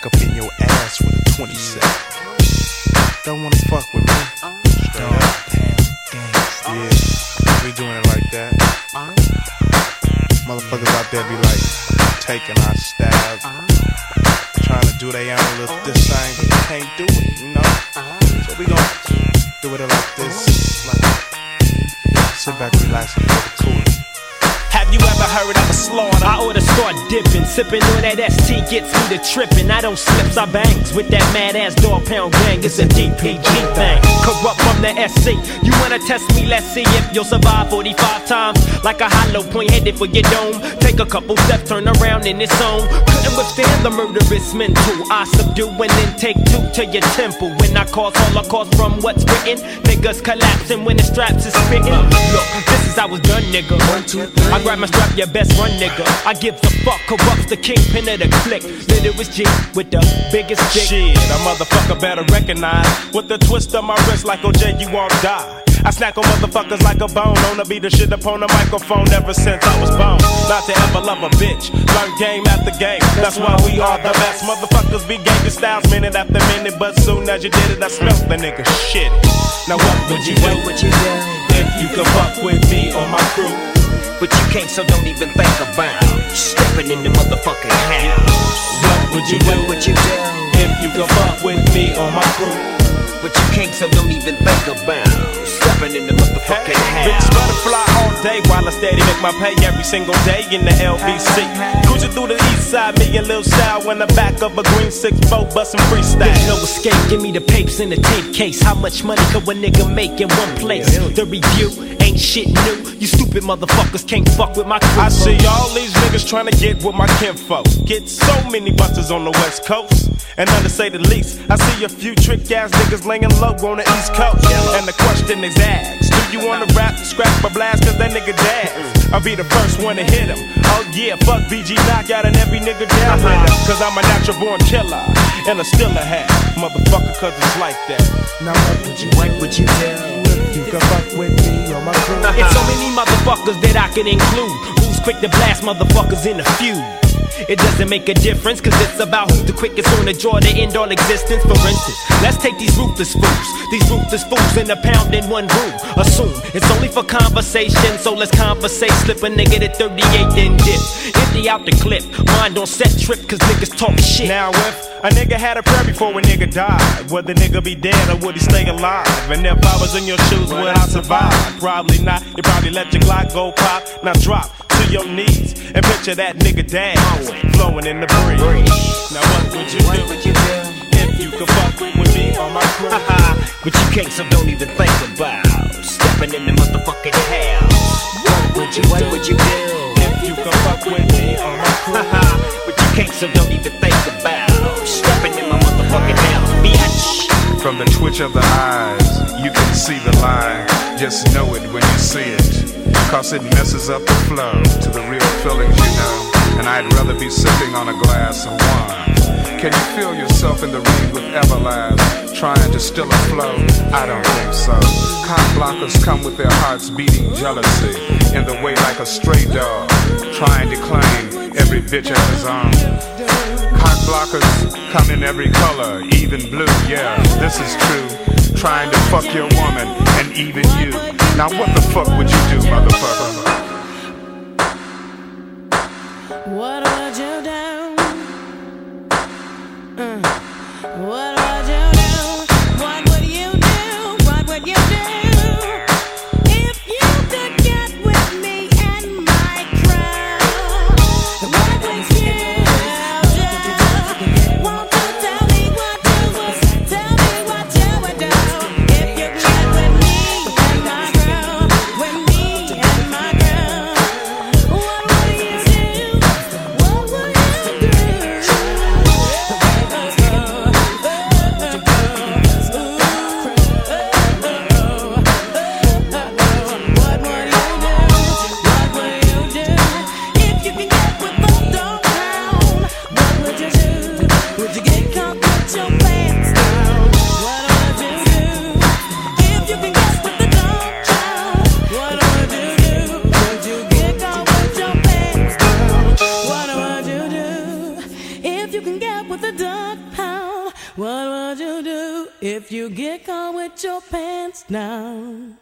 back up in your ass with a 27. Don't wanna fuck with me? Straight up. Yeah, we doing it like that. Motherfuckers out there be like taking our stabs, trying to do their own little this thing, but they can't do it, you know? So we gon' do it like this, like sit back, relax, and start dipping, sipping on that ST gets me to tripping. I don't slips, I bangs with that mad ass Dogg Pound gang. It's a DPG thing. Kurupt from the SC. You wanna test me? Let's see if you'll survive 45 times. Like a hollow point headed for your dome. Take a couple steps, turn around in its own. Couldn't withstand the murderous mental. I subdue and then take two to your temple. When I cause holocaust from what's written, niggas collapsing when the straps is spitting. Look, this is how it's done, nigga. One, two, three. I grab my strap, your best run, nigga. I give a fuck, Kurupt's the kingpin of the click. Little was G with the biggest dick. Shit, a motherfucker better recognize. With the twist of my wrist like OJ, you won't die. I snack on motherfuckers like a bone. On to beat the shit upon the microphone ever since I was born. Not to ever love a bitch. Learn game after game. That's why we are the best. Motherfuckers be gangster styles minute after minute. But soon as you did it, I smelt the nigga shit. Now what would you do? What you do? If you could fuck with me or my crew. But you can't, so don't even think about stepping in the motherfucking house. What would you do? What would you do? If you could fuck with me or my crew. But you can't, so don't even think about stepping in the motherfucking Bitch, house. butterfly all day while I steady make my pay every single day in the LBC. Cruising through the east side, me and Lil Sal in the back of a green 6 bustin' freestyle. There's no escape, give me the papes in the tape case. How much money could a nigga make in one place? The review ain't shit new. You stupid motherfuckers can't fuck with my crew. I see all these niggas trying to get with my kinfolk. Get so many busters on the west coast. And none to say the least, I see a few trick ass niggas laying low on the east coast. And the question is asked Do you wanna rap, scrap, or blast? Cause that nigga jazz. I'll be the first one to hit him. Oh yeah, fuck BG Knocc Out and every nigga down with him. Cause I'm a natural born killer. And I still a hat. Motherfucker, cause it's like that. Now what would you, like what would you do if you could fuck with me or my crew? It's so many motherfuckers that I can include. Who's quick to blast motherfuckers in a feud? It doesn't make a difference, cause it's about who's the quickest on the draw to end all existence. For instance, let's take these ruthless fools. These ruthless fools in a pound in one room. Assume it's only for conversation, so let's conversate. Slip a nigga to 38, then dip. Empty out the clip. Mind on set trip, cause niggas talk shit. Now if a nigga had a prayer before a nigga died, would the nigga be dead or would he stay alive? And if I was in your shoes, would I survive? Probably not. You probably let your Glock go pop. Now drop your knees and picture that nigga dad flowing in the breeze. Now what would you do if you could fuck with me or my crew? but you can't, so don't even think about stepping in the motherfucking house. What would you, what would you do? If you could fuck with me or my crew? but you can't, so don't even think about stepping in my motherfucking house, bitch. From the twitch of the eyes, you can see the line. Just know it when you see it. Cause it messes up the flow to the real feelings you know. And I'd rather be sipping on a glass of wine. Can you feel yourself in the ring with Everlast, trying to still a flow? I don't think so. Cock blockers come with their hearts beating jealousy in the way like a stray dog, trying to claim every bitch as his own. Cock blockers come in every color, even blue, yeah, this is true. Trying to fuck your woman and even you. Now what the fuck would you do, motherfucker? What would you do? Mm. What if you get caught with your pants down?